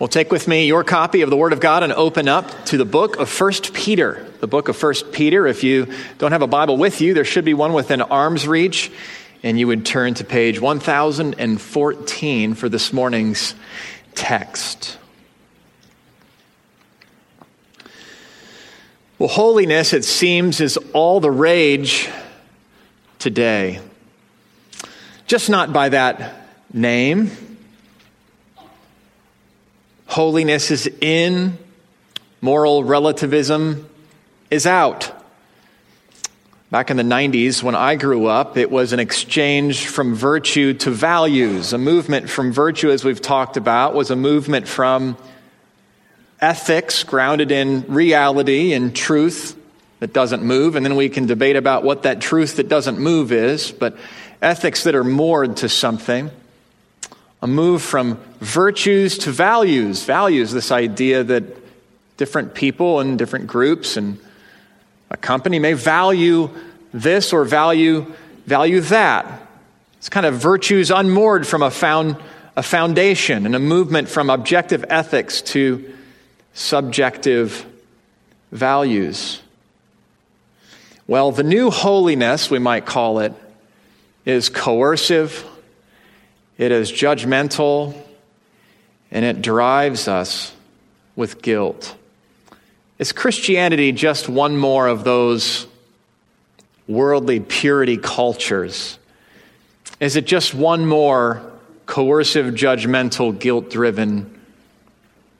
Well, take with me your copy of the Word of God and open up to the book of 1 Peter. The book of 1 Peter. If you don't have a Bible with you, there should be one within arm's reach, and you would turn to page 1014 for this morning's text. Well, holiness, it seems, is all the rage today. Just not by that name Holiness is in, moral relativism is out. Back in the 90s, when I grew up, it was an exchange from virtue to values. A movement from virtue, as we've talked about, was a movement from ethics grounded in reality and truth that doesn't move. And then we can debate about what that truth that doesn't move is, but ethics that are moored to something a move from virtues to values. Values, this idea that different people and different groups and a company may value this or value, value that. It's kind of virtues unmoored from a, found, a foundation and a movement from objective ethics to subjective values. Well, the new holiness, we might call it, is coercive it is judgmental and it drives us with guilt. Is Christianity just one more of those worldly purity cultures? Is it just one more coercive, judgmental, guilt driven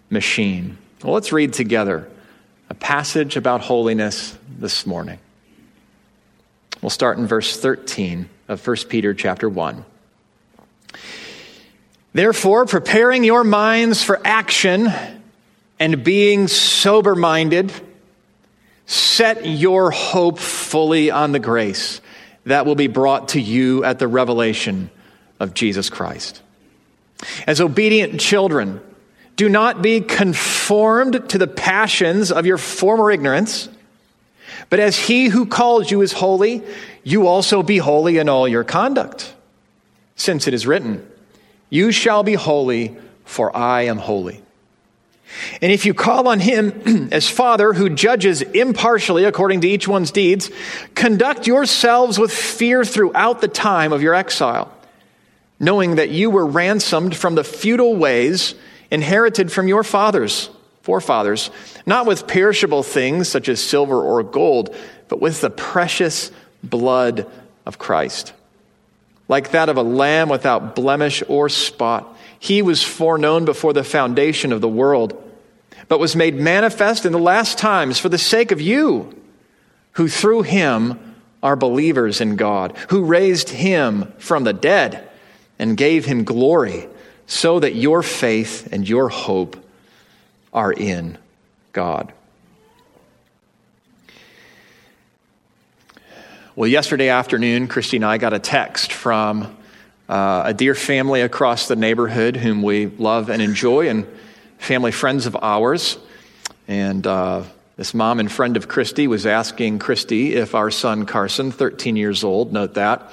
machine? Well, let's read together a passage about holiness this morning. We'll start in verse 13 of 1 Peter chapter 1. Therefore, preparing your minds for action and being sober minded, set your hope fully on the grace that will be brought to you at the revelation of Jesus Christ. As obedient children, do not be conformed to the passions of your former ignorance, but as he who called you is holy, you also be holy in all your conduct. Since it is written, you shall be holy, for I am holy. And if you call on him as Father who judges impartially according to each one's deeds, conduct yourselves with fear throughout the time of your exile, knowing that you were ransomed from the futile ways inherited from your fathers, forefathers, not with perishable things such as silver or gold, but with the precious blood of Christ like that of a lamb without blemish or spot. He was foreknown before the foundation of the world, but was made manifest in the last times for the sake of you, who through him are believers in God, who raised him from the dead and gave him glory, so that your faith and your hope are in God. Well, yesterday afternoon, Christy and I got a text from uh, a dear family across the neighborhood whom we love and enjoy, and family friends of ours. And uh, this mom and friend of Christy was asking Christy if our son Carson, 13 years old, note that,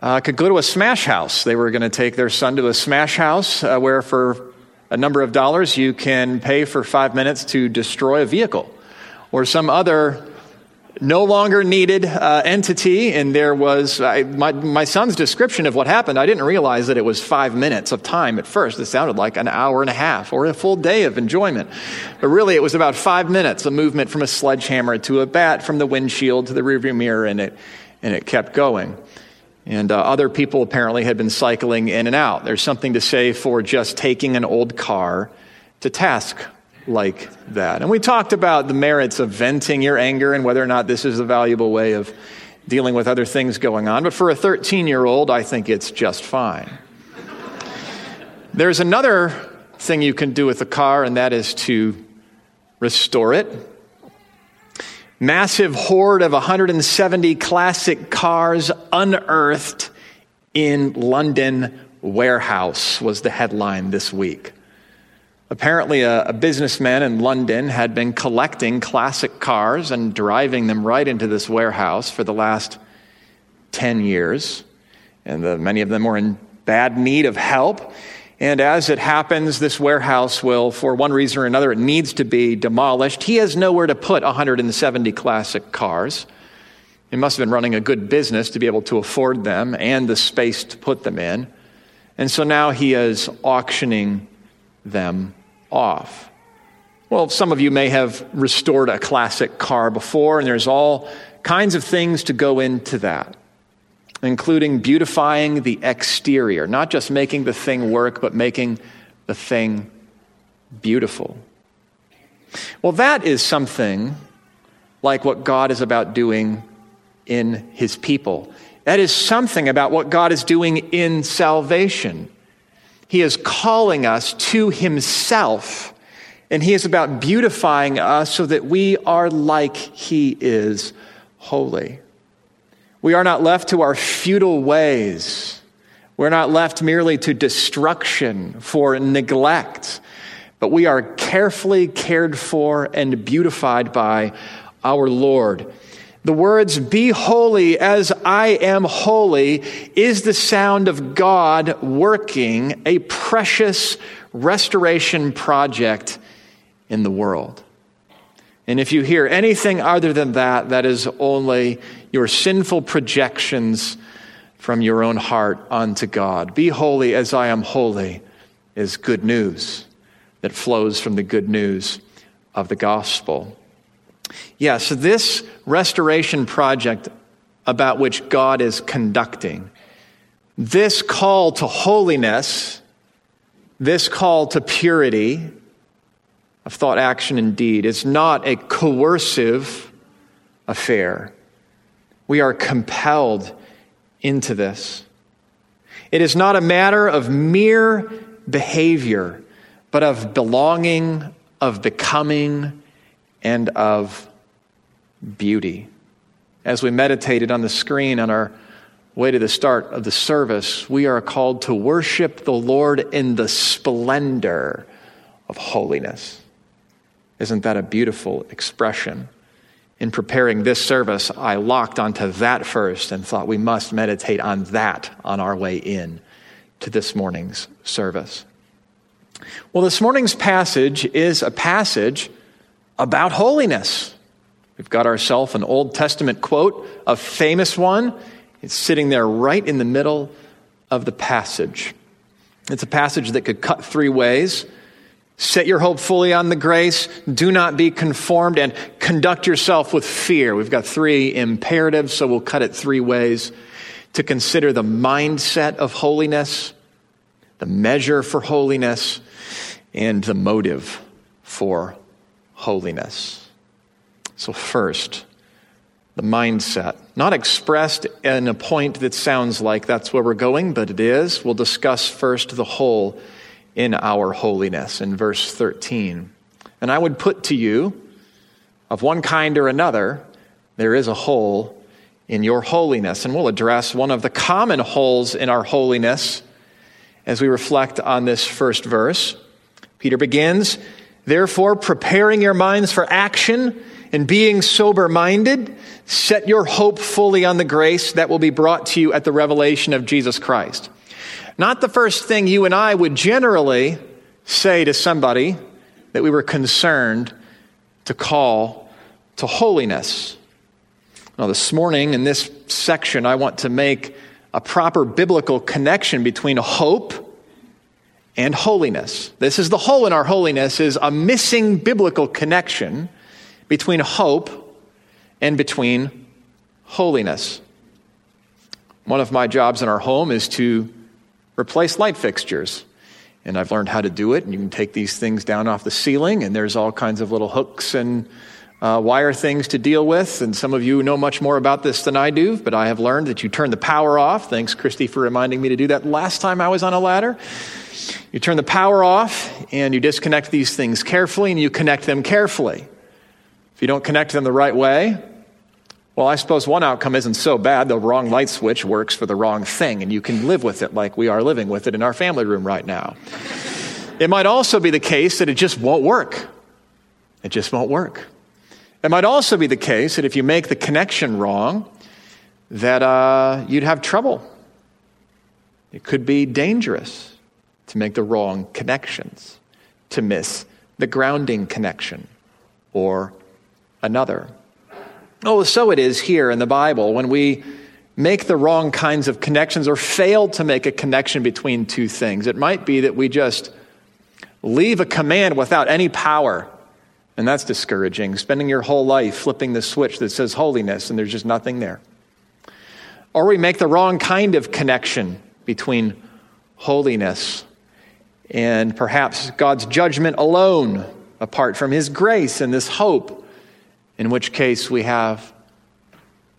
uh, could go to a smash house. They were going to take their son to a smash house uh, where, for a number of dollars, you can pay for five minutes to destroy a vehicle or some other no longer needed uh, entity, and there was I, my, my son's description of what happened. I didn't realize that it was five minutes of time at first. It sounded like an hour and a half or a full day of enjoyment. But really, it was about five minutes a movement from a sledgehammer to a bat, from the windshield to the rearview mirror, and it, and it kept going. And uh, other people apparently had been cycling in and out. There's something to say for just taking an old car to task like that. And we talked about the merits of venting your anger and whether or not this is a valuable way of dealing with other things going on. But for a 13 year old, I think it's just fine. There's another thing you can do with a car, and that is to restore it. Massive hoard of 170 classic cars unearthed in London warehouse was the headline this week. Apparently, a, a, businessman in London had been collecting classic cars and driving them right into this warehouse for the last 10 years. And the, many of them were in bad need of help. And as it happens, this warehouse will, for one reason or another, it needs to be demolished. He has nowhere to put 170 classic cars. He must have been running a good business to be able to afford them and the space to put them in. And so now he is auctioning them off. Well, some of you may have restored a classic car before, and there's all kinds of things to go into that including beautifying the exterior, not just making the thing work, but making the thing beautiful. Well, that is something like what God is about doing in his people. That is something about what God is doing in salvation. He is calling us to himself, and he is about beautifying us so that we are like he is holy. We are not left to our futile ways. We're not left merely to destruction for neglect, but we are carefully cared for and beautified by our Lord. The words, be holy as I am holy, is the sound of God working a precious restoration project in the world. And if you hear anything other than that, that is only your sinful projections from your own heart unto God. Be holy as I am holy is good news that flows from the good news of the gospel. Yes, this restoration project about which God is conducting, this call to holiness, this call to purity, of thought, action, and deed. It's not a coercive affair. We are compelled into this. It is not a matter of mere behavior, but of belonging, of becoming, and of beauty. As we meditated on the screen on our way to the start of the service, we are called to worship the Lord in the splendor of holiness. Isn't that a beautiful expression? In preparing this service, I locked onto that first and thought we must meditate on that on our way in to this morning's service. Well, this morning's passage is a passage about holiness. We've got ourselves an Old Testament quote, a famous one. It's sitting there right in the middle of the passage. It's a passage that could cut three ways. Set your hope fully on the grace. Do not be conformed and conduct yourself with fear. We've got three imperatives, so we'll cut it three ways to consider the mindset of holiness, the measure for holiness, and the motive for holiness. So, first, the mindset. Not expressed in a point that sounds like that's where we're going, but it is. We'll discuss first the hole in our holiness in verse 13. And I would put to you, of one kind or another, there is a hole in your holiness. And we'll address one of the common holes in our holiness as we reflect on this first verse. Peter begins, therefore, preparing your minds for action and being sober minded, set your hope fully on the grace that will be brought to you at the revelation of Jesus Christ. Not the first thing you and I would generally say to somebody that we were concerned to call to holiness. Now, this morning in this section, I want to make a proper biblical connection between hope and holiness. This is the hole in our holiness is a missing biblical connection between hope and between holiness. One of my jobs in our home is to replace light fixtures. And I've learned how to do it. And you can take these things down off the ceiling, and there's all kinds of little hooks and uh, wire things to deal with. And some of you know much more about this than I do, but I have learned that you turn the power off. Thanks, Christy, for reminding me to do that last time I was on a ladder. You turn the power off, and you disconnect these things carefully, and you connect them carefully. If you don't connect them the right way, well, I suppose one outcome isn't so bad. The wrong light switch works for the wrong thing, and you can live with it like we are living with it in our family room right now. it might also be the case that it just won't work. It just won't work. It might also be the case that if you make the connection wrong, that uh, you'd have trouble. It could be dangerous. to make the wrong connections, to miss the grounding connection or another. Oh, so it is here in the Bible when we make the wrong kinds of connections or fail to make a connection between two things. It might be that we just leave a command without any power. And that's discouraging. Spending your whole life flipping the switch that says holiness and there's just nothing there. Or we make the wrong kind of connection between holiness and perhaps God's judgment alone, apart from His grace and this hope, in which case we have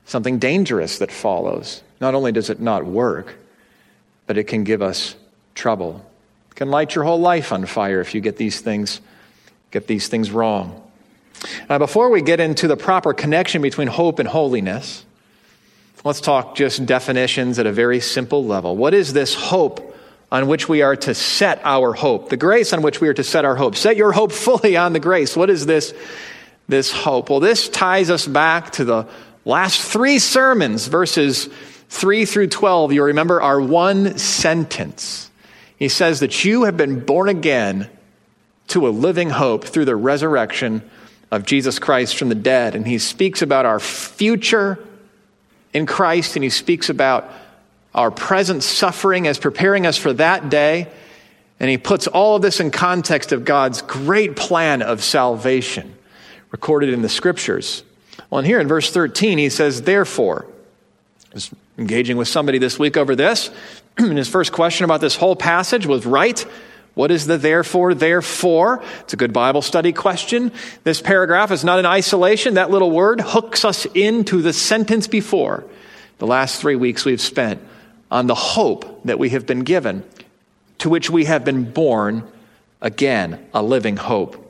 something dangerous that follows. Not only does it not work, but it can give us trouble. It can light your whole life on fire if you get these things, get these things wrong. Now, before we get into the proper connection between hope and holiness, let's talk just definitions at a very simple level. What is this hope on which we are to set our hope, the grace on which we are to set our hope. Set your hope fully on the grace. What is this, this hope? Well, this ties us back to the last three sermons, verses 3 through 12. You remember our one sentence. He says that you have been born again to a living hope through the resurrection of Jesus Christ from the dead. And he speaks about our future in Christ, and he speaks about our present suffering as preparing us for that day. And he puts all of this in context of God's great plan of salvation recorded in the scriptures. Well, and here in verse 13, he says, Therefore, I was engaging with somebody this week over this, and his first question about this whole passage was right. What is the therefore, therefore? It's a good Bible study question. This paragraph is not in isolation. That little word hooks us into the sentence before. The last three weeks we've spent on the hope that we have been given, to which we have been born again, a living hope.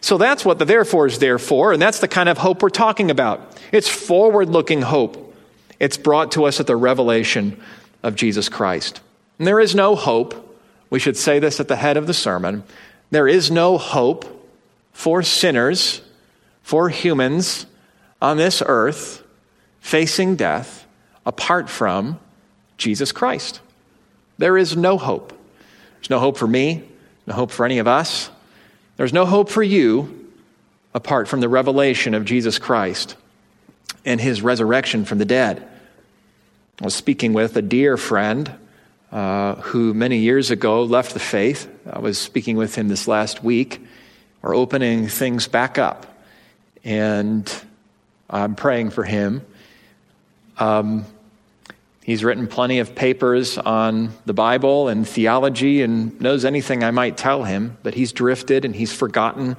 So that's what the therefore is there for, and that's the kind of hope we're talking about. It's forward looking hope. It's brought to us at the revelation of Jesus Christ. And there is no hope, we should say this at the head of the sermon, there is no hope for sinners, for humans on this earth facing death apart from Jesus Christ. There is no hope. There's no hope for me, no hope for any of us. There's no hope for you apart from the revelation of Jesus Christ and his resurrection from the dead. I was speaking with a dear friend uh, who many years ago left the faith. I was speaking with him this last week. We're opening things back up, and I'm praying for him. Um, He's written plenty of papers on the Bible and theology and knows anything I might tell him, but he's drifted and he's forgotten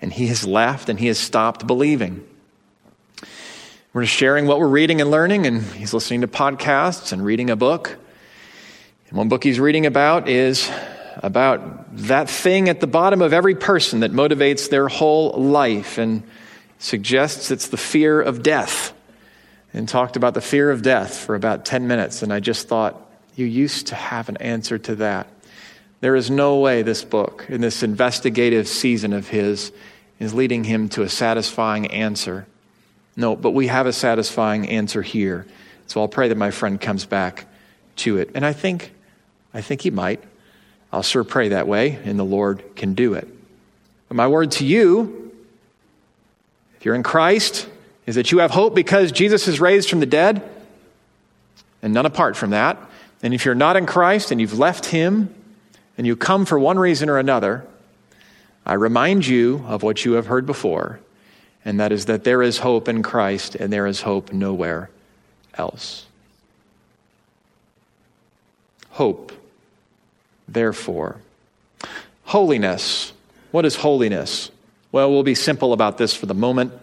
and he has left and he has stopped believing. We're sharing what we're reading and learning, and he's listening to podcasts and reading a book. And one book he's reading about is about that thing at the bottom of every person that motivates their whole life and suggests it's the fear of death and talked about the fear of death for about 10 minutes. And I just thought, you used to have an answer to that. There is no way this book, in this investigative season of his, is leading him to a satisfying answer. No, but we have a satisfying answer here. So I'll pray that my friend comes back to it. And I think, I think he might. I'll sure pray that way, and the Lord can do it. But my word to you, if you're in Christ, is that you have hope because Jesus is raised from the dead and none apart from that. And if you're not in Christ and you've left Him and you come for one reason or another, I remind you of what you have heard before, and that is that there is hope in Christ and there is hope nowhere else. Hope, therefore. Holiness. What is holiness? Well, we'll be simple about this for the moment.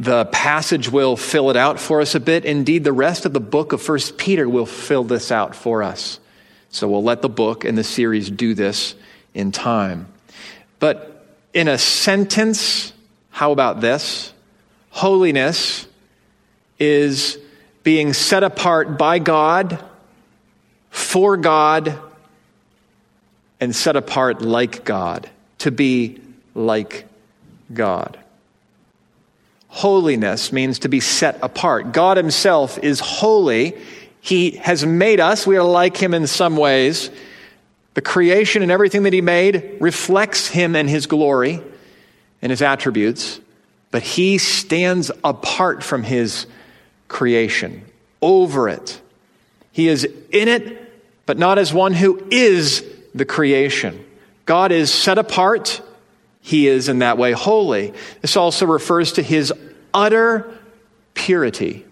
The passage will fill it out for us a bit. Indeed, the rest of the book of First Peter will fill this out for us. So we'll let the book and the series do this in time. But in a sentence, how about this? Holiness is being set apart by God, for God, and set apart like God, to be like God. Holiness means to be set apart. God Himself is holy. He has made us. We are like him in some ways. The creation and everything that he made reflects him and his glory and his attributes, but he stands apart from his creation, over it. He is in it, but not as one who is the creation. God is set apart. He is in that way holy. This also refers to his utter purity.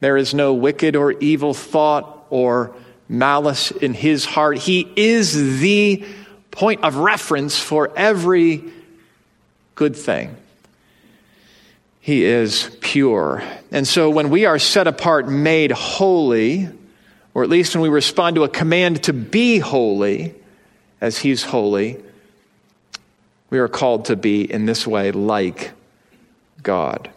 There is no wicked or evil thought or malice in his heart. He is the point of reference for every good thing. He is pure. And so when we are set apart, made holy, or at least when we respond to a command to be holy, as he's holy, we are called to be in this way like God.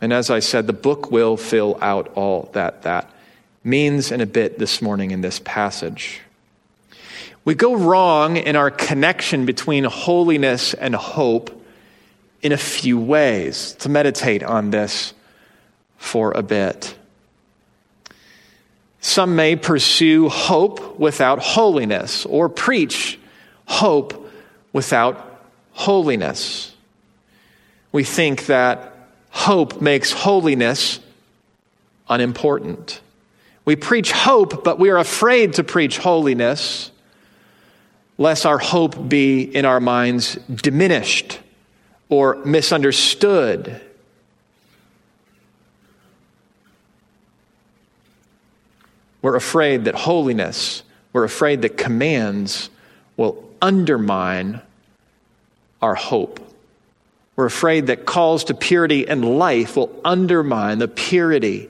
And as I said, the book will fill out all that that means in a bit this morning in this passage. We go wrong in our connection between holiness and hope in a few ways. To meditate on this for a bit. Some may pursue hope without holiness or preach hope without holiness. We think that hope makes holiness unimportant. We preach hope, but we are afraid to preach holiness, lest our hope be in our minds diminished or misunderstood. We're afraid that holiness, we're afraid that commands will undermine our hope. We're afraid that calls to purity and life will undermine the purity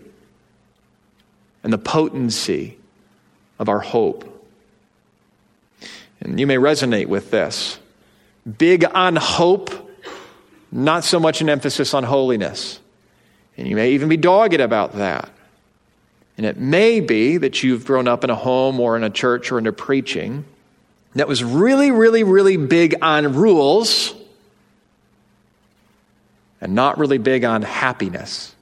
and the potency of our hope. And you may resonate with this. Big on hope, not so much an emphasis on holiness. And you may even be dogged about that. And it may be that you've grown up in a home or in a church or a preaching that was really, really, really big on rules and not really big on happiness.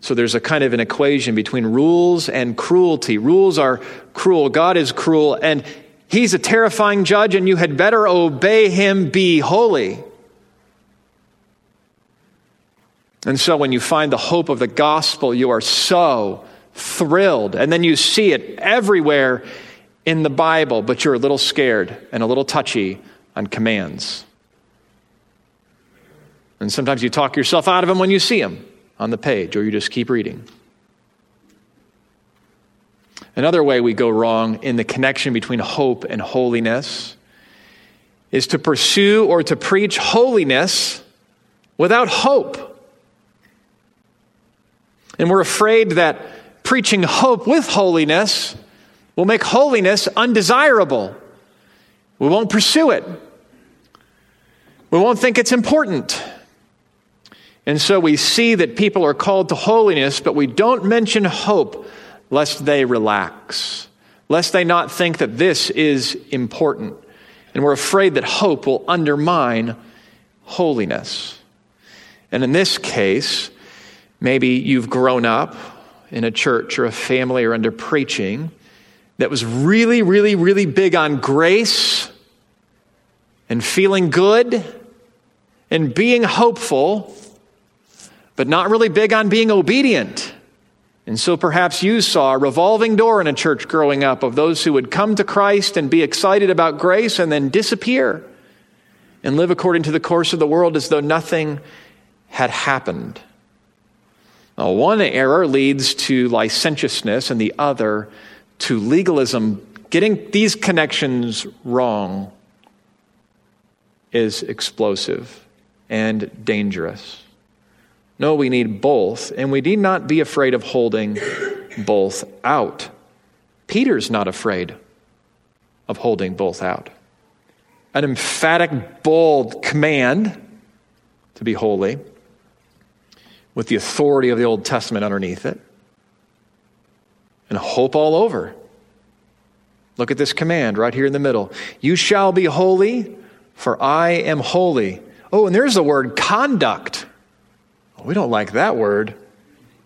So there's a kind of an equation between rules and cruelty. Rules are cruel, God is cruel, and He's a terrifying judge, and you had better obey Him, be holy. And so when you find the hope of the gospel, you are so thrilled. And then you see it everywhere in the Bible, but you're a little scared and a little touchy on commands. And sometimes you talk yourself out of them when you see them on the page, or you just keep reading. Another way we go wrong in the connection between hope and holiness is to pursue or to preach holiness without hope. And we're afraid that preaching hope with holiness will make holiness undesirable. We won't pursue it. We won't think it's important. And so we see that people are called to holiness, but we don't mention hope lest they relax, lest they not think that this is important. And we're afraid that hope will undermine holiness. And in this case, maybe you've grown up in a church or a family or under preaching that was really, really, really big on grace and feeling good and being hopeful but not really big on being obedient. And so perhaps you saw a revolving door in a church growing up of those who would come to Christ and be excited about grace and then disappear and live according to the course of the world as though nothing had happened. Now, one error leads to licentiousness and the other to legalism. Getting these connections wrong is explosive and dangerous. No, we need both, and we need not be afraid of holding both out. Peter's not afraid of holding both out. An emphatic, bold command to be holy with the authority of the Old Testament underneath it, and hope all over. Look at this command right here in the middle. You shall be holy, for I am holy. Oh, and there's the word conduct. Oh, we don't like that word.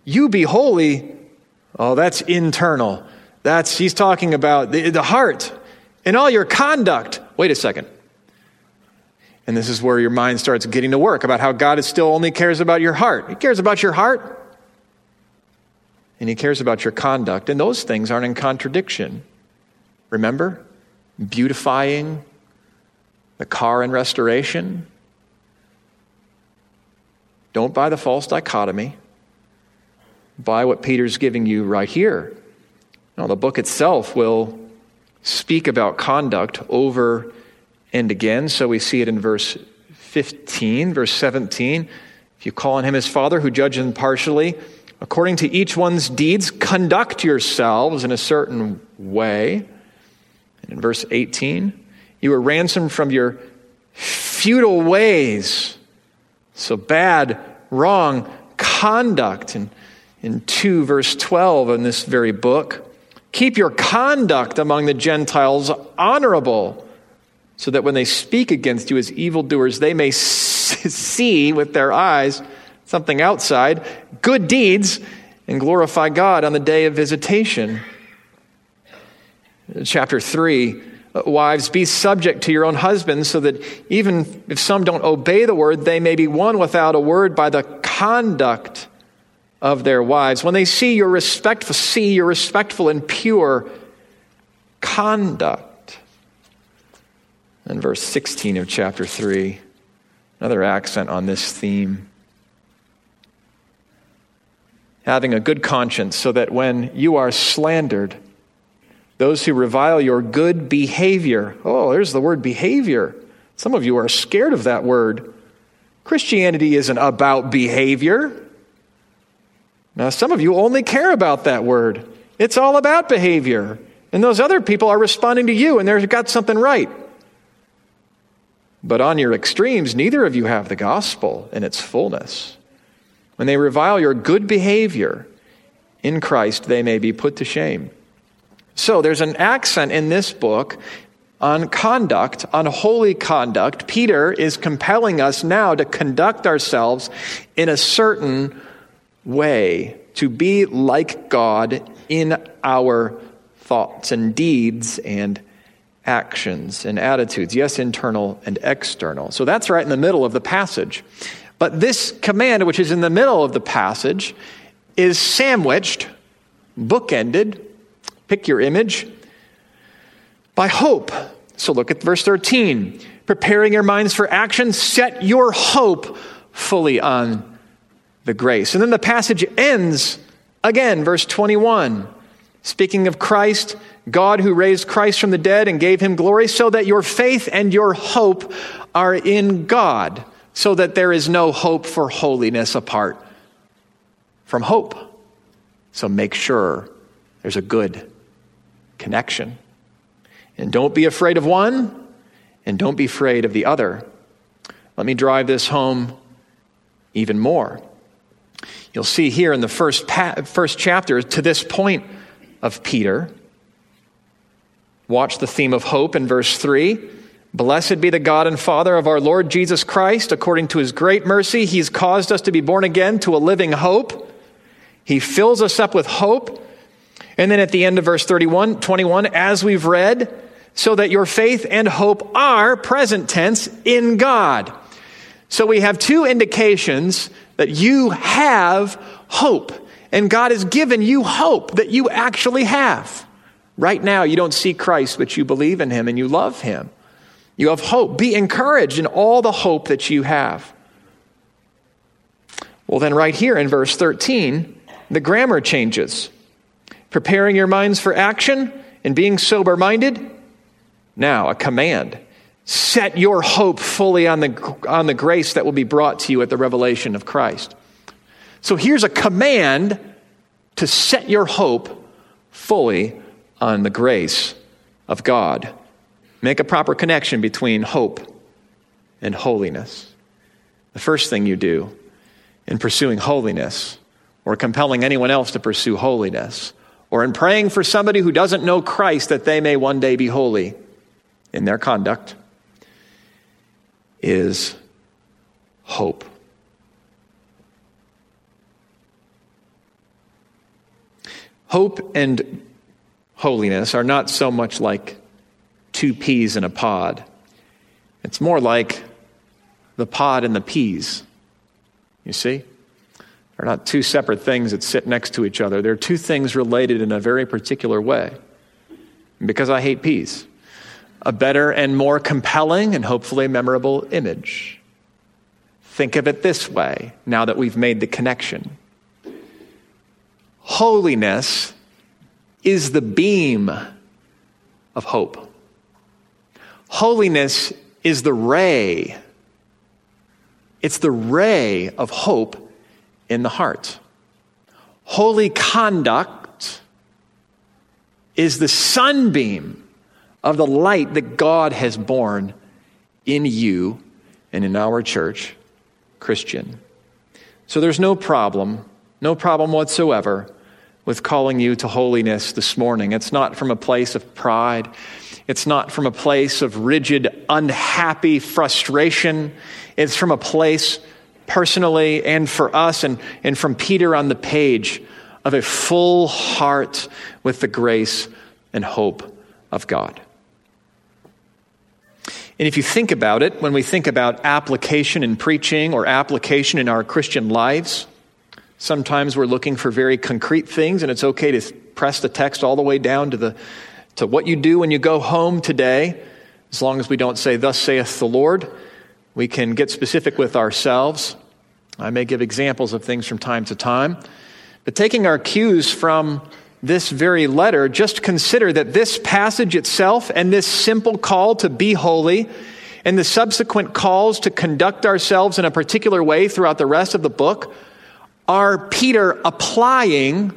You be holy, Oh, that's internal. That's, he's talking about the, the heart and all your conduct. Wait a second. And this is where your mind starts getting to work about how God is still only cares about your heart. He cares about your heart and he cares about your conduct. And those things aren't in contradiction. Remember? Beautifying the car in restoration. Don't buy the false dichotomy. Buy what Peter's giving you right here. Now, the book itself will speak about conduct over and again. So we see it in verse 15, verse 17. If you call on him as Father who judges impartially, according to each one's deeds, conduct yourselves in a certain way. And in verse 18, you were ransomed from your futile ways. So bad, wrong conduct. And in 2, verse 12 in this very book, keep your conduct among the Gentiles honorable so that when they speak against you as evildoers, they may see with their eyes something outside, good deeds, and glorify God on the day of visitation. Chapter 3 uh, Wives, be subject to your own husbands, so that even if some don't obey the word, they may be won without a word by the conduct of their wives. When they see your respectful, see your respectful and pure conduct and verse 16 of chapter 3, another accent on this theme. Having a good conscience, so that when you are slandered, those who revile your good behavior, oh, there's the word behavior. Some of you are scared of that word. Christianity isn't about behavior. Now, some of you only care about that word. It's all about behavior. And those other people are responding to you and they've got something right. But on your extremes, neither of you have the gospel in its fullness. When they revile your good behavior in Christ, they may be put to shame. So there's an accent in this book on conduct, on holy conduct. Peter is compelling us now to conduct ourselves in a certain way, to be like God in our thoughts and deeds and actions and attitudes. Yes, internal and external. So that's right in the middle of the passage. But this command, which is in the middle of the passage, is sandwiched, bookended, pick your image, by hope. So look at verse 13. Preparing your minds for action, set your hope fully on the grace. And then the passage ends again, verse 21. Speaking of Christ, God who raised Christ from the dead and gave him glory, so that your faith and your hope are in God, so that there is no hope for holiness apart from hope. So make sure there's a good connection. And don't be afraid of one, and don't be afraid of the other. Let me drive this home even more. You'll see here in the first, pa- first chapter, to this point of Peter, Watch the theme of hope in verse 3. Blessed be the God and Father of our Lord Jesus Christ. According to his great mercy, he's caused us to be born again to a living hope. He fills us up with hope. And then at the end of verse 31, 21, as we've read, so that your faith and hope are present tense in God. So we have two indications that you have hope. And God has given you hope that you actually have. Right now, you don't see Christ, but you believe in him and you love him. You have hope. Be encouraged in all the hope that you have. Well, then, right here in verse 13, the grammar changes. Preparing your minds for action and being sober minded. Now, a command. Set your hope fully on the, on the grace that will be brought to you at the revelation of Christ. So here's a command to set your hope fully on the grace of God. Make a proper connection between hope and holiness. The first thing you do in pursuing holiness, or compelling anyone else to pursue holiness, or in praying for somebody who doesn't know Christ that they may one day be holy in their conduct, is hope. Hope and holiness are not so much like two peas in a pod. It's more like the pod and the peas. You see? They're not two separate things that sit next to each other. They're two things related in a very particular way. Because I hate peas, a better and more compelling and hopefully memorable image. Think of it this way now that we've made the connection. Holiness is the beam of hope. Holiness is the ray. It's the ray of hope in the heart. Holy conduct is the sunbeam of the light that God has borne in you and in our church, Christian. So there's no problem, no problem whatsoever with calling you to holiness this morning. It's not from a place of pride. It's not from a place of rigid, unhappy frustration. It's from a place personally and for us and, and from Peter on the page of a full heart with the grace and hope of God. And if you think about it, when we think about application in preaching or application in our Christian lives, Sometimes we're looking for very concrete things, and it's okay to press the text all the way down to, the, to what you do when you go home today. As long as we don't say, Thus saith the Lord, we can get specific with ourselves. I may give examples of things from time to time. But taking our cues from this very letter, just consider that this passage itself and this simple call to be holy and the subsequent calls to conduct ourselves in a particular way throughout the rest of the book are Peter applying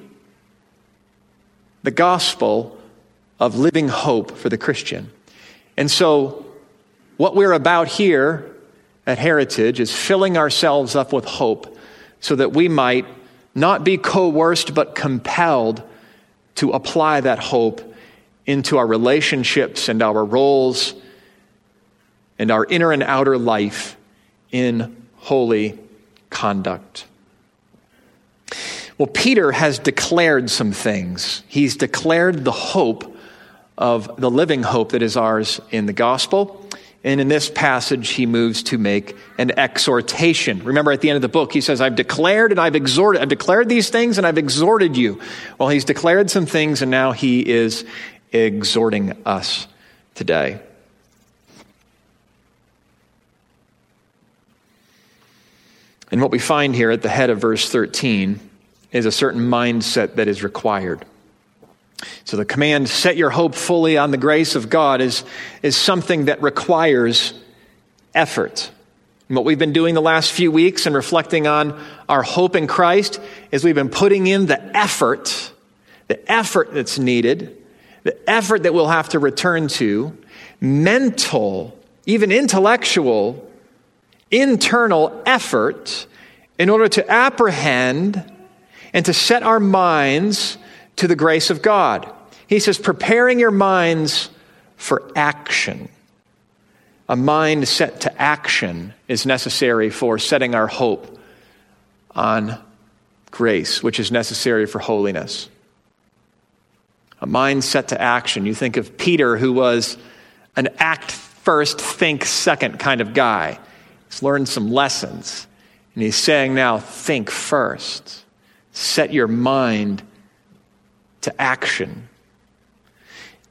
the gospel of living hope for the Christian. And so, what we're about here at Heritage is filling ourselves up with hope so that we might not be coerced but compelled to apply that hope into our relationships and our roles and our inner and outer life in holy conduct. Well, Peter has declared some things. He's declared the hope of the living hope that is ours in the gospel. And in this passage, he moves to make an exhortation. Remember at the end of the book, he says, I've declared and I've exhorted, I've declared these things and I've exhorted you. Well, he's declared some things and now he is exhorting us today. And what we find here at the head of verse 13 is a certain mindset that is required. So the command, set your hope fully on the grace of God, is, is something that requires effort. And what we've been doing the last few weeks and reflecting on our hope in Christ is we've been putting in the effort, the effort that's needed, the effort that we'll have to return to, mental, even intellectual, internal effort in order to apprehend and to set our minds to the grace of God. He says, preparing your minds for action. A mind set to action is necessary for setting our hope on grace, which is necessary for holiness. A mind set to action. You think of Peter, who was an act first, think second kind of guy. He's learned some lessons. And he's saying now, think first. Set your mind to action.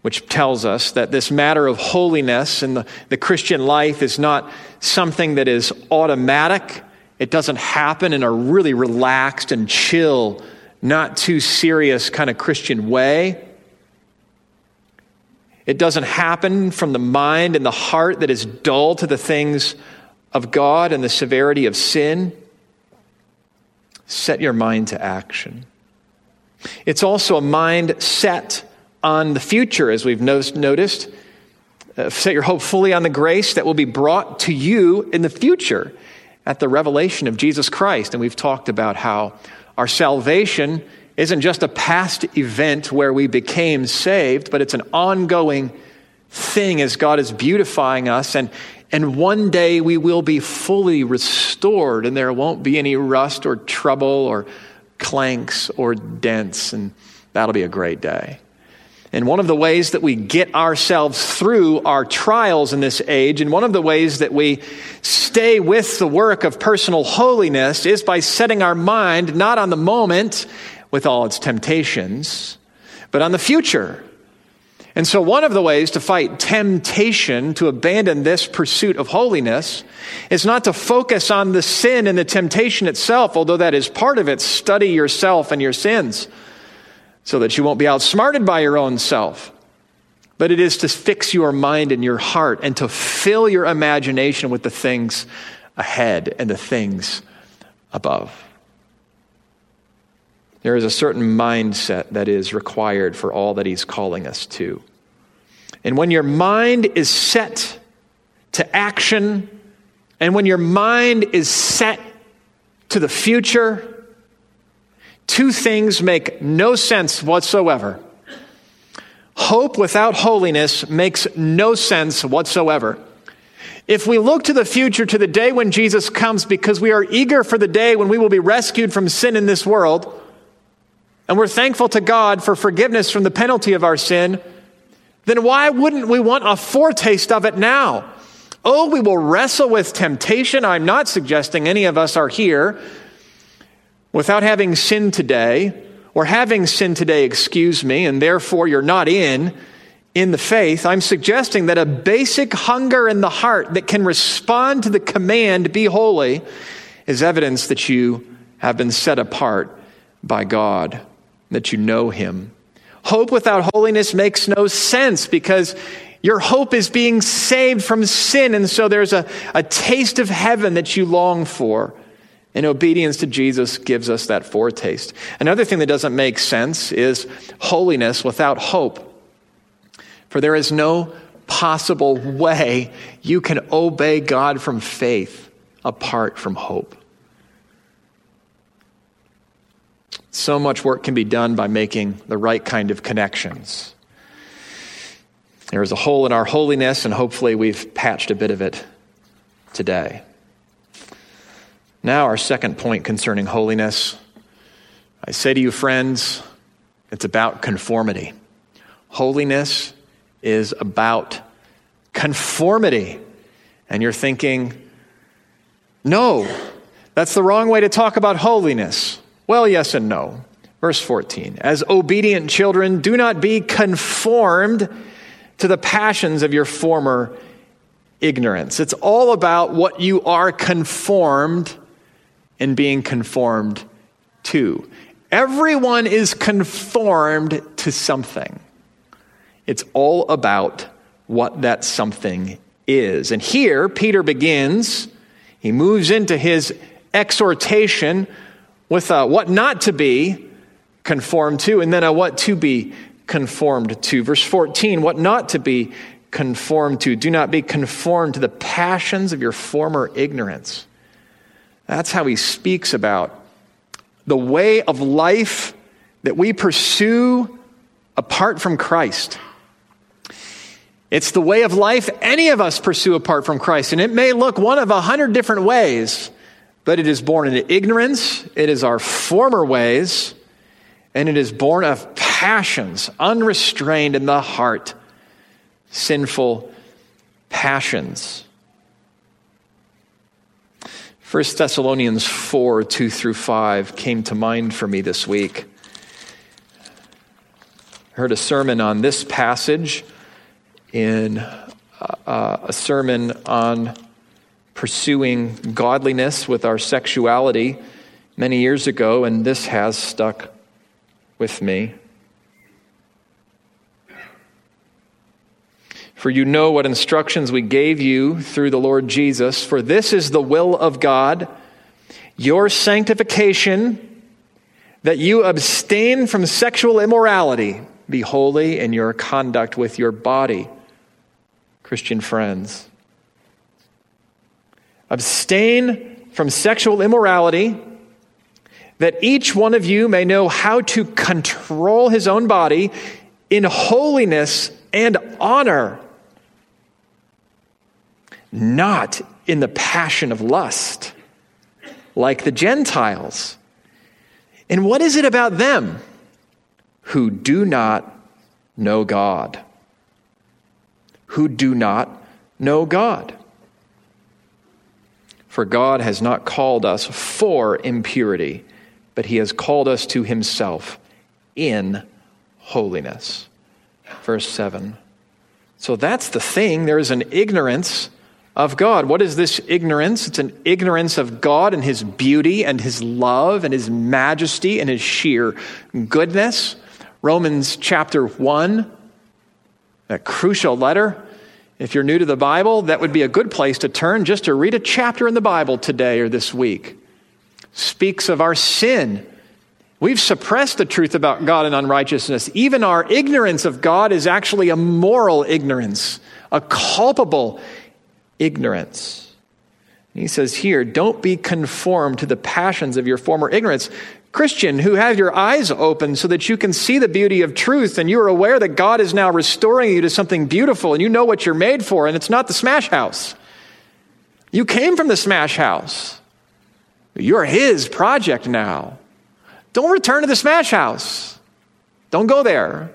Which tells us that this matter of holiness in the, the Christian life is not something that is automatic. It doesn't happen in a really relaxed and chill, not too serious kind of Christian way. It doesn't happen from the mind and the heart that is dull to the things of God and the severity of sin. Set your mind to action. It's also a mind set on the future, as we've noticed. Uh, set your hope fully on the grace that will be brought to you in the future at the revelation of Jesus Christ. And we've talked about how our salvation isn't just a past event where we became saved, but it's an ongoing thing as God is beautifying us. And, and one day we will be fully restored, and there won't be any rust or trouble or clanks or dents. And That'll be a great day. And one of the ways that we get ourselves through our trials in this age, and one of the ways that we stay with the work of personal holiness, is by setting our mind not on the moment with all its temptations, but on the future. And so, one of the ways to fight temptation to abandon this pursuit of holiness is not to focus on the sin and the temptation itself, although that is part of it. Study yourself and your sins so that you won't be outsmarted by your own self. But it is to fix your mind and your heart and to fill your imagination with the things ahead and the things above. There is a certain mindset that is required for all that He's calling us to. And when your mind is set to action, and when your mind is set to the future, Two things make no sense whatsoever. Hope without holiness makes no sense whatsoever. If we look to the future, to the day when Jesus comes, because we are eager for the day when we will be rescued from sin in this world, and we're thankful to God for forgiveness from the penalty of our sin, then why wouldn't we want a foretaste of it now? Oh, we will wrestle with temptation. I'm not suggesting any of us are here without having sinned today, or having sinned today, excuse me, and therefore you're not in, in the faith, I'm suggesting that a basic hunger in the heart that can respond to the command, be holy, is evidence that you have been set apart by God, that you know Him. Hope without holiness makes no sense because your hope is being saved from sin, and so there's a, a taste of heaven that you long for. And obedience to Jesus gives us that foretaste. Another thing that doesn't make sense is holiness without hope. For there is no possible way you can obey God from faith apart from hope. So much work can be done by making the right kind of connections. There is a hole in our holiness, and hopefully we've patched a bit of it today. Now, our second point concerning holiness. I say to you, friends, it's about conformity. Holiness is about conformity. And you're thinking, no, that's the wrong way to talk about holiness. Well, yes and no. Verse 14 As obedient children, do not be conformed to the passions of your former ignorance. It's all about what you are conformed and being conformed to. Everyone is conformed to something. It's all about what that something is. And here, Peter begins, he moves into his exhortation with a what not to be conformed to, and then a what to be conformed to. Verse 14, what not to be conformed to. Do not be conformed to the passions of your former ignorance. That's how he speaks about the way of life that we pursue apart from Christ. It's the way of life any of us pursue apart from Christ. And it may look one of a hundred different ways, but it is born into ignorance, it is our former ways, and it is born of passions, unrestrained in the heart, sinful passions. 1 Thessalonians 4 2 through 5 came to mind for me this week. I heard a sermon on this passage in uh, a sermon on pursuing godliness with our sexuality many years ago, and this has stuck with me. For you know what instructions we gave you through the Lord Jesus. For this is the will of God, your sanctification, that you abstain from sexual immorality, be holy in your conduct with your body. Christian friends. Abstain from sexual immorality, that each one of you may know how to control his own body in holiness and honor not in the passion of lust, like the Gentiles. And what is it about them who do not know God. Who do not know God. For God has not called us for impurity, but He has called us to Himself in holiness. Verse 7. So that's the thing. There's an ignorance of God. What is this ignorance? It's an ignorance of God and His beauty and His love and His majesty and His sheer goodness. Romans chapter 1, a crucial letter. If you're new to the Bible, that would be a good place to turn just to read a chapter in the Bible today or this week. Speaks of our sin. We've suppressed the truth about God and unrighteousness. Even our ignorance of God is actually a moral ignorance, a culpable ignorance. He says here, don't be conformed to the passions of your former ignorance. Christian, who have your eyes open so that you can see the beauty of truth and you are aware that God is now restoring you to something beautiful and you know what you're made for, and it's not the smash house. You came from the smash house. You're His project now. Don't return to the smash house. Don't go there.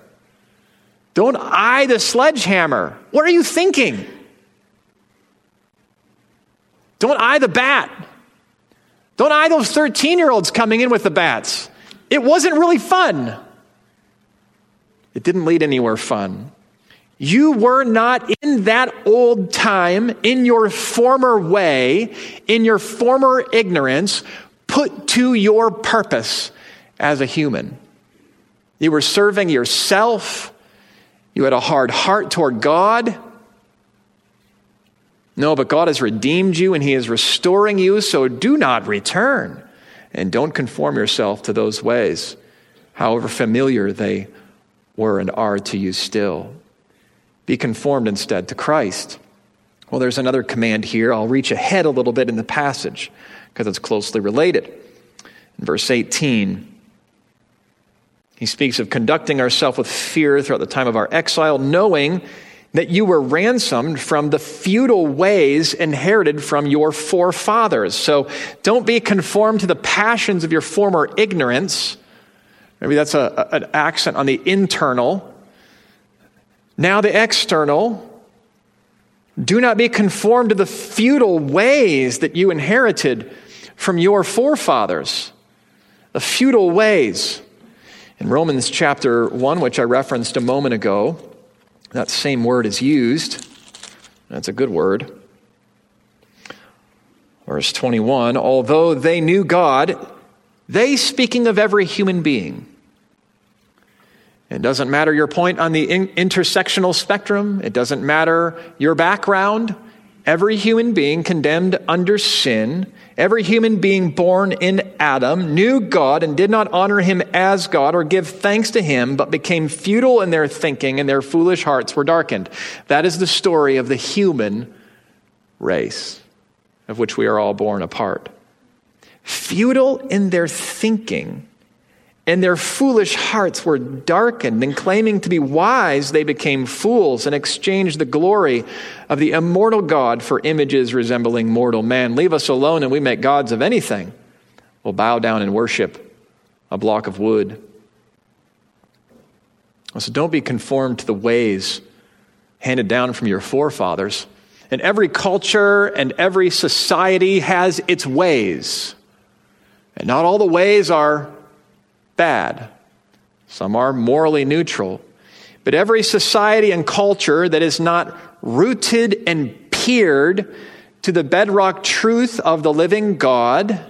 Don't eye the sledgehammer. What are you thinking? Don't eye the bat. Don't eye those 13 year olds coming in with the bats. It wasn't really fun. It didn't lead anywhere fun. You were not in that old time, in your former way, in your former ignorance, put to your purpose as a human. You were serving yourself. You had a hard heart toward God. No, but God has redeemed you and He is restoring you, so do not return. And don't conform yourself to those ways, however familiar they were and are to you still. Be conformed instead to Christ. Well, there's another command here. I'll reach ahead a little bit in the passage because it's closely related. In verse 18, he speaks of conducting ourselves with fear throughout the time of our exile, knowing that you were ransomed from the futile ways inherited from your forefathers. So don't be conformed to the passions of your former ignorance. Maybe that's a, an accent on the internal. Now, the external. Do not be conformed to the futile ways that you inherited from your forefathers. The futile ways. In Romans chapter 1, which I referenced a moment ago, that same word is used. That's a good word. Verse 21 Although they knew God, they, speaking of every human being, it doesn't matter your point on the in- intersectional spectrum, it doesn't matter your background. Every human being condemned under sin Every human being born in Adam knew God and did not honor him as God or give thanks to him, but became futile in their thinking and their foolish hearts were darkened. That is the story of the human race, of which we are all born a part. Futile in their thinking and their foolish hearts were darkened, and claiming to be wise, they became fools and exchanged the glory of the immortal God for images resembling mortal man. Leave us alone, and we make gods of anything. We'll bow down and worship a block of wood. So don't be conformed to the ways handed down from your forefathers. And every culture and every society has its ways. And not all the ways are bad, some are morally neutral. But every society and culture that is not rooted and peered to the bedrock truth of the living God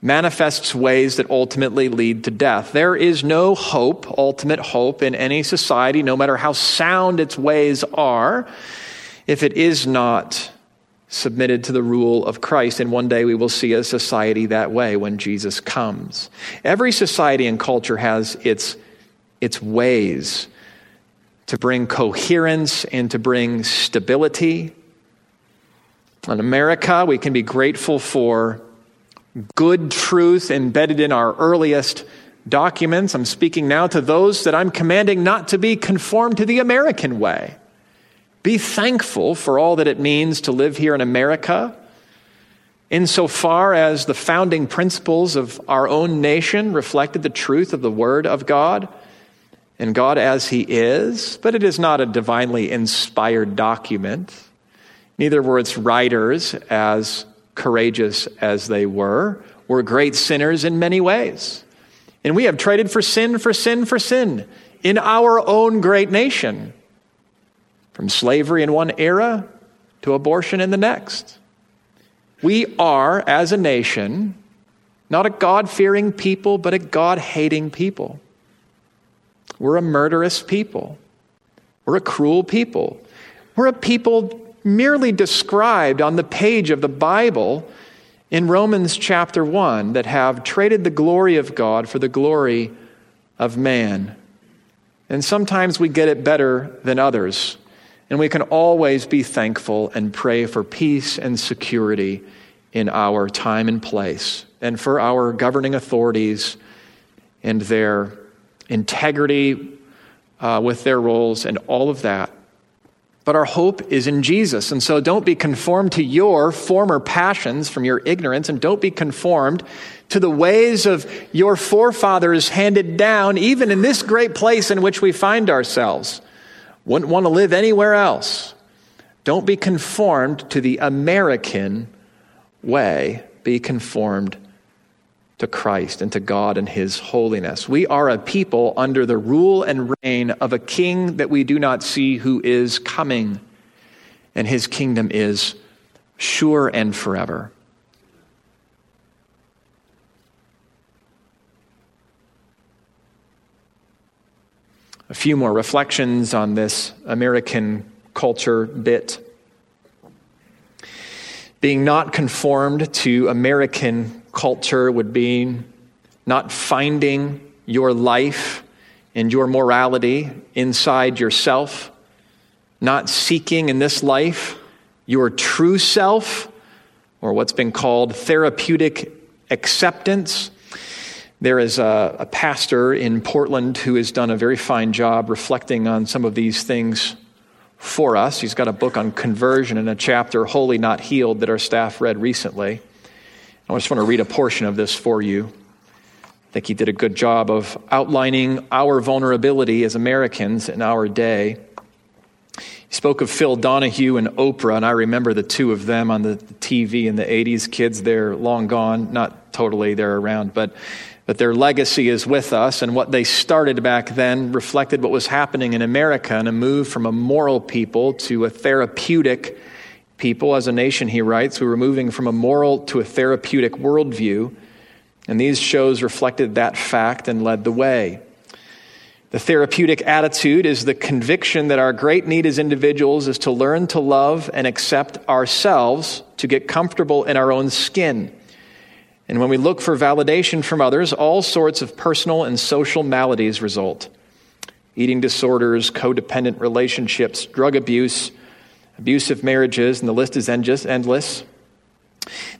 manifests ways that ultimately lead to death. There is no hope, ultimate hope, in any society, no matter how sound its ways are, if it is not submitted to the rule of Christ. And one day we will see a society that way when Jesus comes. Every society and culture has its, its ways to bring coherence and to bring stability. In America, we can be grateful for good truth embedded in our earliest documents. I'm speaking now to those that I'm commanding not to be conformed to the American way. Be thankful for all that it means to live here in America. insofar as the founding principles of our own nation reflected the truth of the Word of God and God as He is, but it is not a divinely inspired document. Neither were its writers as courageous as they were, were great sinners in many ways. And we have traded for sin for sin for sin in our own great nation, from slavery in one era to abortion in the next. We are, as a nation, not a God fearing people, but a God hating people. We're a murderous people. We're a cruel people. We're a people merely described on the page of the Bible in Romans chapter 1 that have traded the glory of God for the glory of man. And sometimes we get it better than others. And we can always be thankful and pray for peace and security in our time and place, and for our governing authorities and their integrity uh, with their roles and all of that. But our hope is in Jesus. And so don't be conformed to your former passions from your ignorance, and don't be conformed to the ways of your forefathers handed down, even in this great place in which we find ourselves. Wouldn't want to live anywhere else. Don't be conformed to the American way. Be conformed to Christ and to God and His holiness. We are a people under the rule and reign of a king that we do not see who is coming, and His kingdom is sure and forever. A few more reflections on this American culture bit. Being not conformed to American culture would be not finding your life and your morality inside yourself, not seeking in this life your true self, or what's been called therapeutic acceptance there is a, a, pastor in Portland who has done a very fine job reflecting on some of these things for us. He's got a book on conversion and a chapter, Holy Not Healed, that our staff read recently. I just want to read a portion of this for you. I think he did a good job of outlining our vulnerability as Americans in our day. He spoke of Phil Donahue and Oprah, and I remember the two of them on the TV in the 80s. Kids, they're long gone. Not totally, they're around, but but their legacy is with us, and what they started back then reflected what was happening in America and a move from a moral people to a therapeutic people. As a nation, he writes, we were moving from a moral to a therapeutic worldview, and these shows reflected that fact and led the way. The therapeutic attitude is the conviction that our great need as individuals is to learn to love and accept ourselves, to get comfortable in our own skin. And when we look for validation from others, all sorts of personal and social maladies result eating disorders, codependent relationships, drug abuse, abusive marriages, and the list is endless.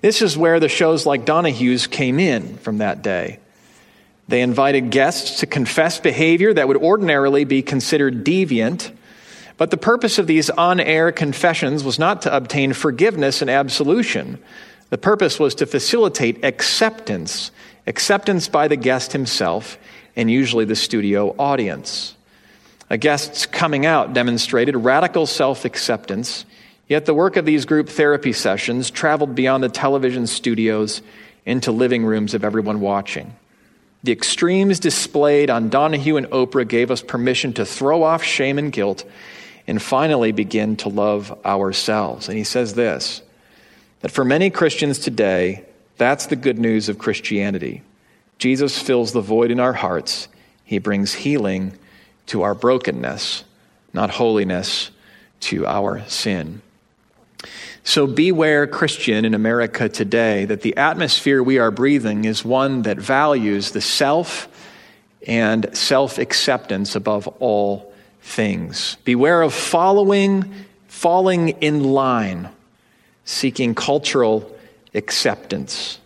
This is where the shows like Donahue's came in from that day. They invited guests to confess behavior that would ordinarily be considered deviant. But the purpose of these on air confessions was not to obtain forgiveness and absolution, the purpose was to facilitate acceptance, acceptance by the guest himself, and usually the studio audience. A guest's coming out demonstrated radical self acceptance, yet the work of these group therapy sessions traveled beyond the television studios into living rooms of everyone watching. The extremes displayed on Donahue and Oprah gave us permission to throw off shame and guilt and finally begin to love ourselves. And he says this that for many Christians today, that's the good news of Christianity. Jesus fills the void in our hearts. He brings healing to our brokenness, not holiness to our sin. So beware, Christian, in America today, that the atmosphere we are breathing is one that values the self and self acceptance above all things. Beware of following, falling in line seeking cultural acceptance.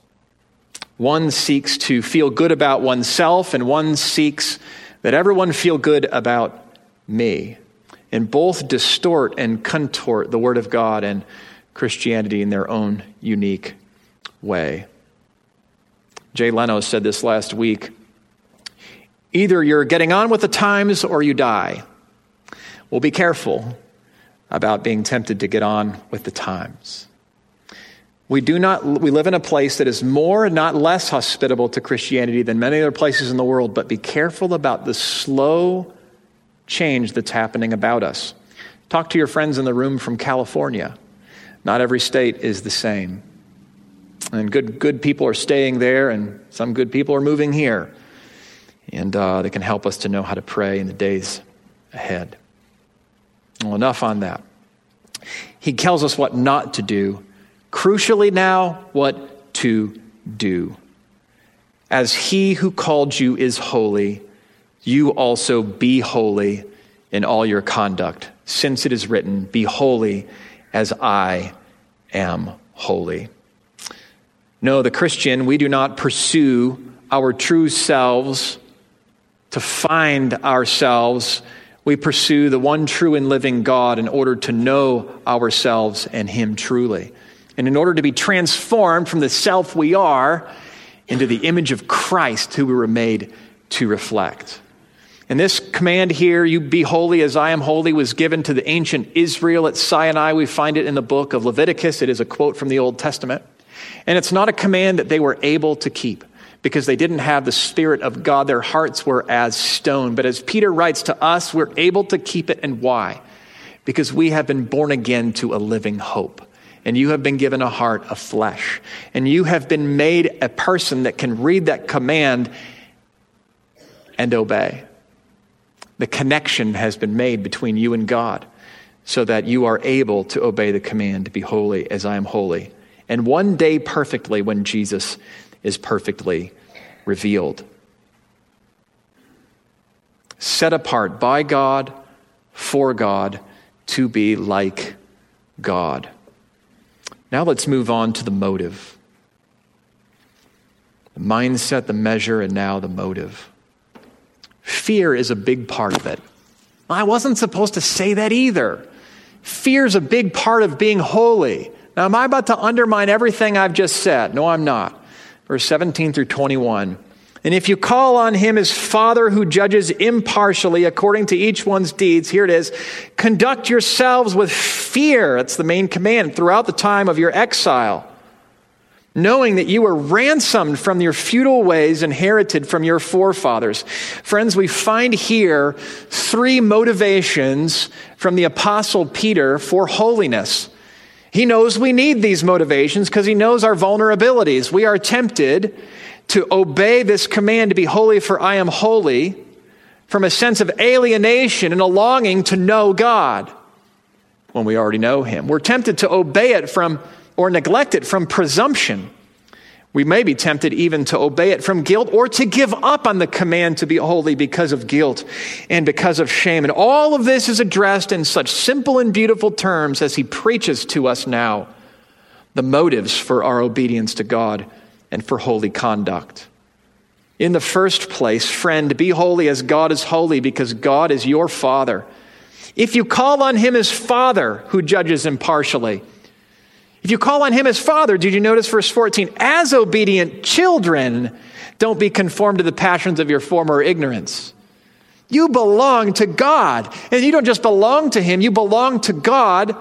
One seeks to feel good about oneself, and one seeks that everyone feel good about me. And both distort and contort the Word of God and Christianity in their own unique way. Jay Leno said this last week either you're getting on with the times or you die. Well, be careful about being tempted to get on with the times. We do not we live in a place that is more not less hospitable to Christianity than many other places in the world, but be careful about the slow change that's happening about us. Talk to your friends in the room from California. Not every state is the same. And good, good people are staying there, and some good people are moving here. And uh, they can help us to know how to pray in the days ahead. Well, enough on that. He tells us what not to do. Crucially, now, what to do. As he who called you is holy, you also be holy in all your conduct, since it is written, Be holy as I am holy. No, the Christian, we do not pursue our true selves to find ourselves. We pursue the one true and living God in order to know ourselves and Him truly. And in order to be transformed from the self we are into the image of Christ, who we were made to reflect. And this command here, you be holy as I am holy, was given to the ancient Israel at Sinai. We find it in the book of Leviticus. It is a quote from the Old Testament. And it's not a command that they were able to keep because they didn't have the Spirit of God. Their hearts were as stone. But as Peter writes to us, we're able to keep it. And why? Because we have been born again to a living hope. And you have been given a heart of flesh. And you have been made a person that can read that command and obey. The connection has been made between you and God so that you are able to obey the command to be holy as I am holy. And one day perfectly when Jesus is perfectly revealed. Set apart by God, for God, to be like God. Now let's move on to the motive. The mindset, the measure, and now the motive. Fear is a big part of it. I wasn't supposed to say that either. Fear is a big part of being holy. Now, am I about to undermine everything I've just said? No, I'm not. Verse 17 through 21. And if you call on him as Father who judges impartially according to each one's deeds, here it is, conduct yourselves with fear. That's the main command throughout the time of your exile knowing that you were ransomed from your futile ways inherited from your forefathers. Friends, we find here three motivations from the Apostle Peter for holiness. He knows we need these motivations because he knows our vulnerabilities. We are tempted to obey this command to be holy, for I am holy, from a sense of alienation and a longing to know God when we already know him. We're tempted to obey it from or neglect it from presumption. We may be tempted even to obey it from guilt or to give up on the command to be holy because of guilt and because of shame. And all of this is addressed in such simple and beautiful terms as he preaches to us now the motives for our obedience to God and for holy conduct. In the first place, friend, be holy as God is holy because God is your Father. If you call on him as Father who judges impartially, if you call on him as Father, did you notice verse 14? As obedient children, don't be conformed to the passions of your former ignorance. You belong to God. And you don't just belong to him, you belong to God,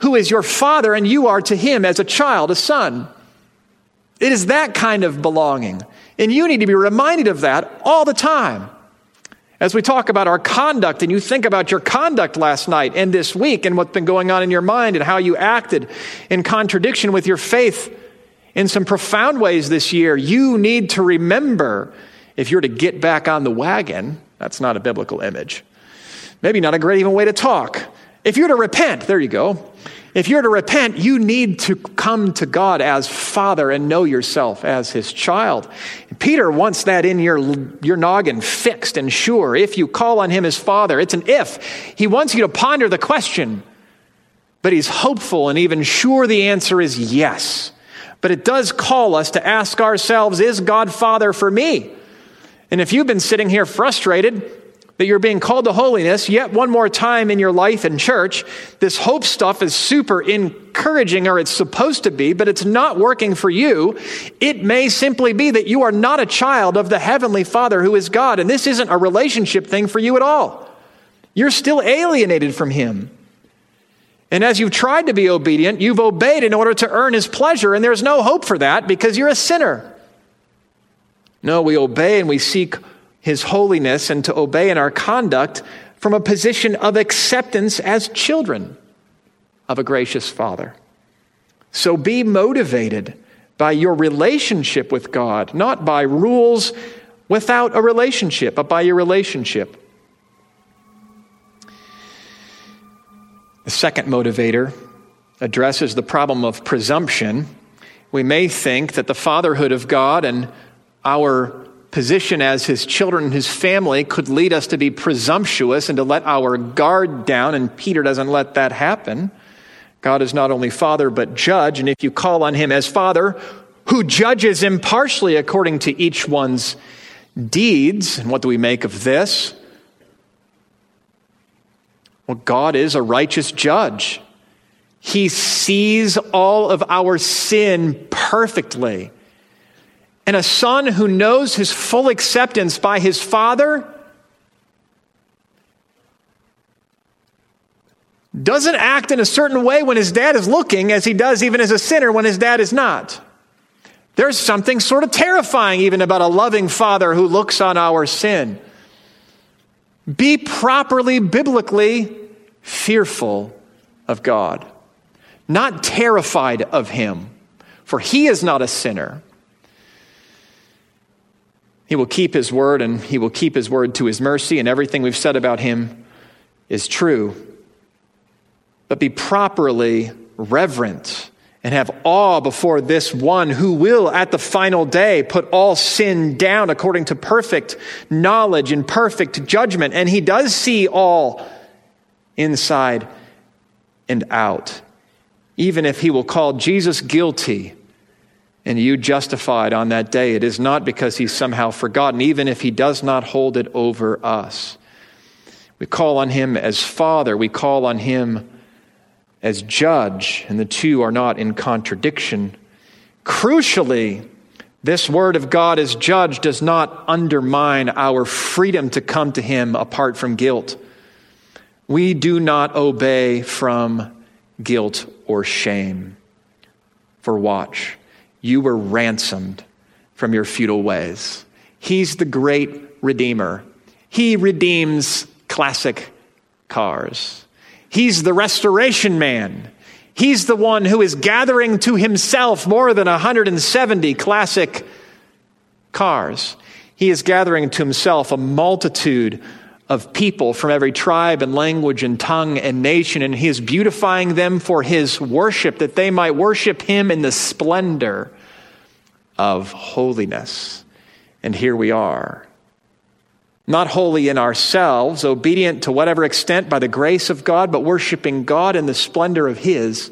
who is your Father, and you are to him as a child, a son. It is that kind of belonging. And you need to be reminded of that all the time. As we talk about our conduct and you think about your conduct last night and this week and what's been going on in your mind and how you acted in contradiction with your faith in some profound ways this year, you need to remember if you're to get back on the wagon, that's not a biblical image. Maybe not a great even way to talk. If you're to repent, there you go. If you're to repent, you need to come to God as Father and know yourself as His child. Peter wants that in your, your noggin fixed and sure. If you call on Him as Father, it's an if. He wants you to ponder the question, but He's hopeful and even sure the answer is yes. But it does call us to ask ourselves, is God Father for me? And if you've been sitting here frustrated, that you're being called to holiness yet one more time in your life in church. This hope stuff is super encouraging, or it's supposed to be, but it's not working for you. It may simply be that you are not a child of the Heavenly Father who is God, and this isn't a relationship thing for you at all. You're still alienated from Him. And as you've tried to be obedient, you've obeyed in order to earn His pleasure, and there's no hope for that because you're a sinner. No, we obey and we seek his holiness and to obey in our conduct from a position of acceptance as children of a gracious Father. So be motivated by your relationship with God, not by rules without a relationship, but by your relationship. The second motivator addresses the problem of presumption. We may think that the fatherhood of God and our position as his children, his family, could lead us to be presumptuous and to let our guard down, and Peter doesn't let that happen. God is not only Father, but judge, and if you call on him as Father, who judges impartially according to each one's deeds, and what do we make of this? Well, God is a righteous judge. He sees all of our sin perfectly. And a son who knows his full acceptance by his father doesn't act in a certain way when his dad is looking as he does even as a sinner when his dad is not. There's something sort of terrifying even about a loving father who looks on our sin. Be properly biblically fearful of God, not terrified of him, for he is not a sinner. He will keep his word and he will keep his word to his mercy, and everything we've said about him is true. But be properly reverent and have awe before this one who will, at the final day, put all sin down according to perfect knowledge and perfect judgment. And he does see all inside and out. Even if he will call Jesus guilty and you justified on that day, it is not because he's somehow forgotten, even if he does not hold it over us. We call on him as Father, we call on him as Judge, and the two are not in contradiction. Crucially, this word of God as Judge does not undermine our freedom to come to him apart from guilt. We do not obey from guilt or shame. For watch you were ransomed from your futile ways. He's the great Redeemer. He redeems classic cars. He's the restoration man. He's the one who is gathering to himself more than 170 classic cars. He is gathering to himself a multitude of people from every tribe and language and tongue and nation, and he is beautifying them for his worship, that they might worship him in the splendor of holiness. And here we are. Not holy in ourselves, obedient to whatever extent by the grace of God, but worshiping God in the splendor of his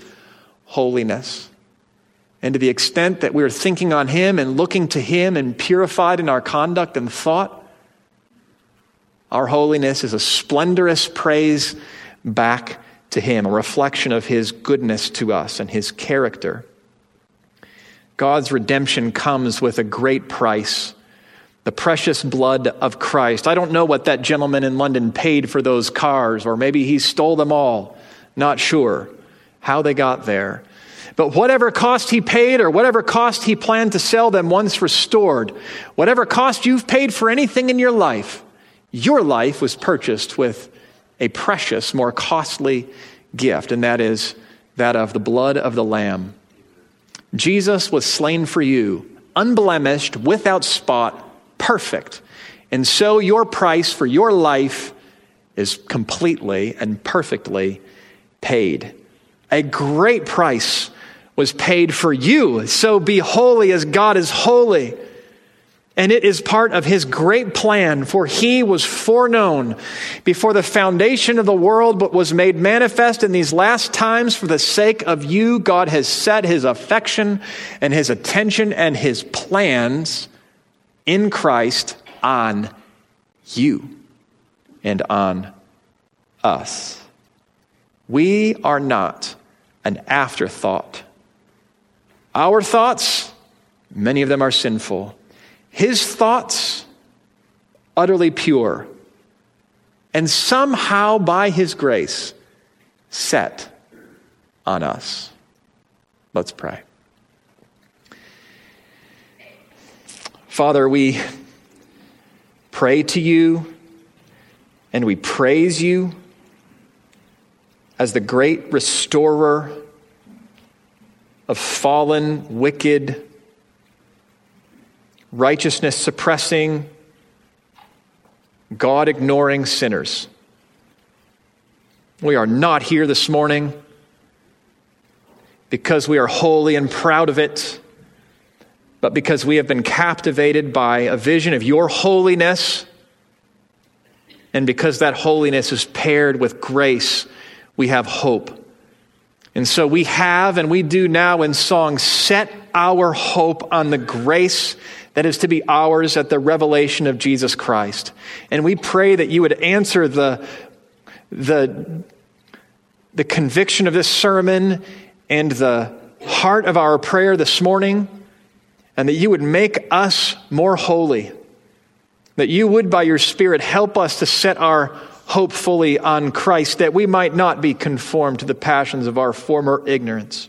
holiness. And to the extent that we're thinking on him and looking to him and purified in our conduct and thought, our holiness is a splendorous praise back to Him, a reflection of His goodness to us and His character. God's redemption comes with a great price the precious blood of Christ. I don't know what that gentleman in London paid for those cars, or maybe he stole them all. Not sure how they got there. But whatever cost he paid, or whatever cost he planned to sell them once restored, whatever cost you've paid for anything in your life, your life was purchased with a precious, more costly gift, and that is that of the blood of the Lamb. Jesus was slain for you, unblemished, without spot, perfect. And so your price for your life is completely and perfectly paid. A great price was paid for you. So be holy as God is holy. And it is part of his great plan, for he was foreknown before the foundation of the world, but was made manifest in these last times for the sake of you. God has set his affection and his attention and his plans in Christ on you. and on us. We are not an afterthought. Our thoughts, many of them are sinful. His thoughts, utterly pure. And somehow, by His grace, set on us. Let's pray. Father, we pray to you and we praise you as the great restorer of fallen, wicked, righteousness suppressing, God ignoring sinners. We are not here this morning because we are holy and proud of it, but because we have been captivated by a vision of your holiness. And because that holiness is paired with grace, we have hope. And so we have, and we do now in song, set our hope on the grace that is to be ours at the revelation of Jesus Christ. And we pray that you would answer the, the, the conviction of this sermon and the heart of our prayer this morning, and that you would make us more holy. That you would, by your Spirit, help us to set our hope fully on Christ, that we might not be conformed to the passions of our former ignorance,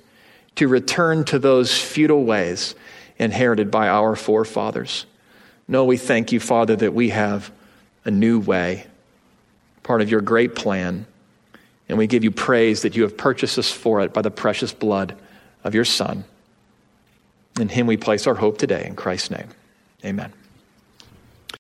to return to those futile ways inherited by our forefathers. No, we thank you, Father, that we have a new way, part of your great plan. And we give you praise that you have purchased us for it by the precious blood of your Son. In him we place our hope today. In Christ's name, amen.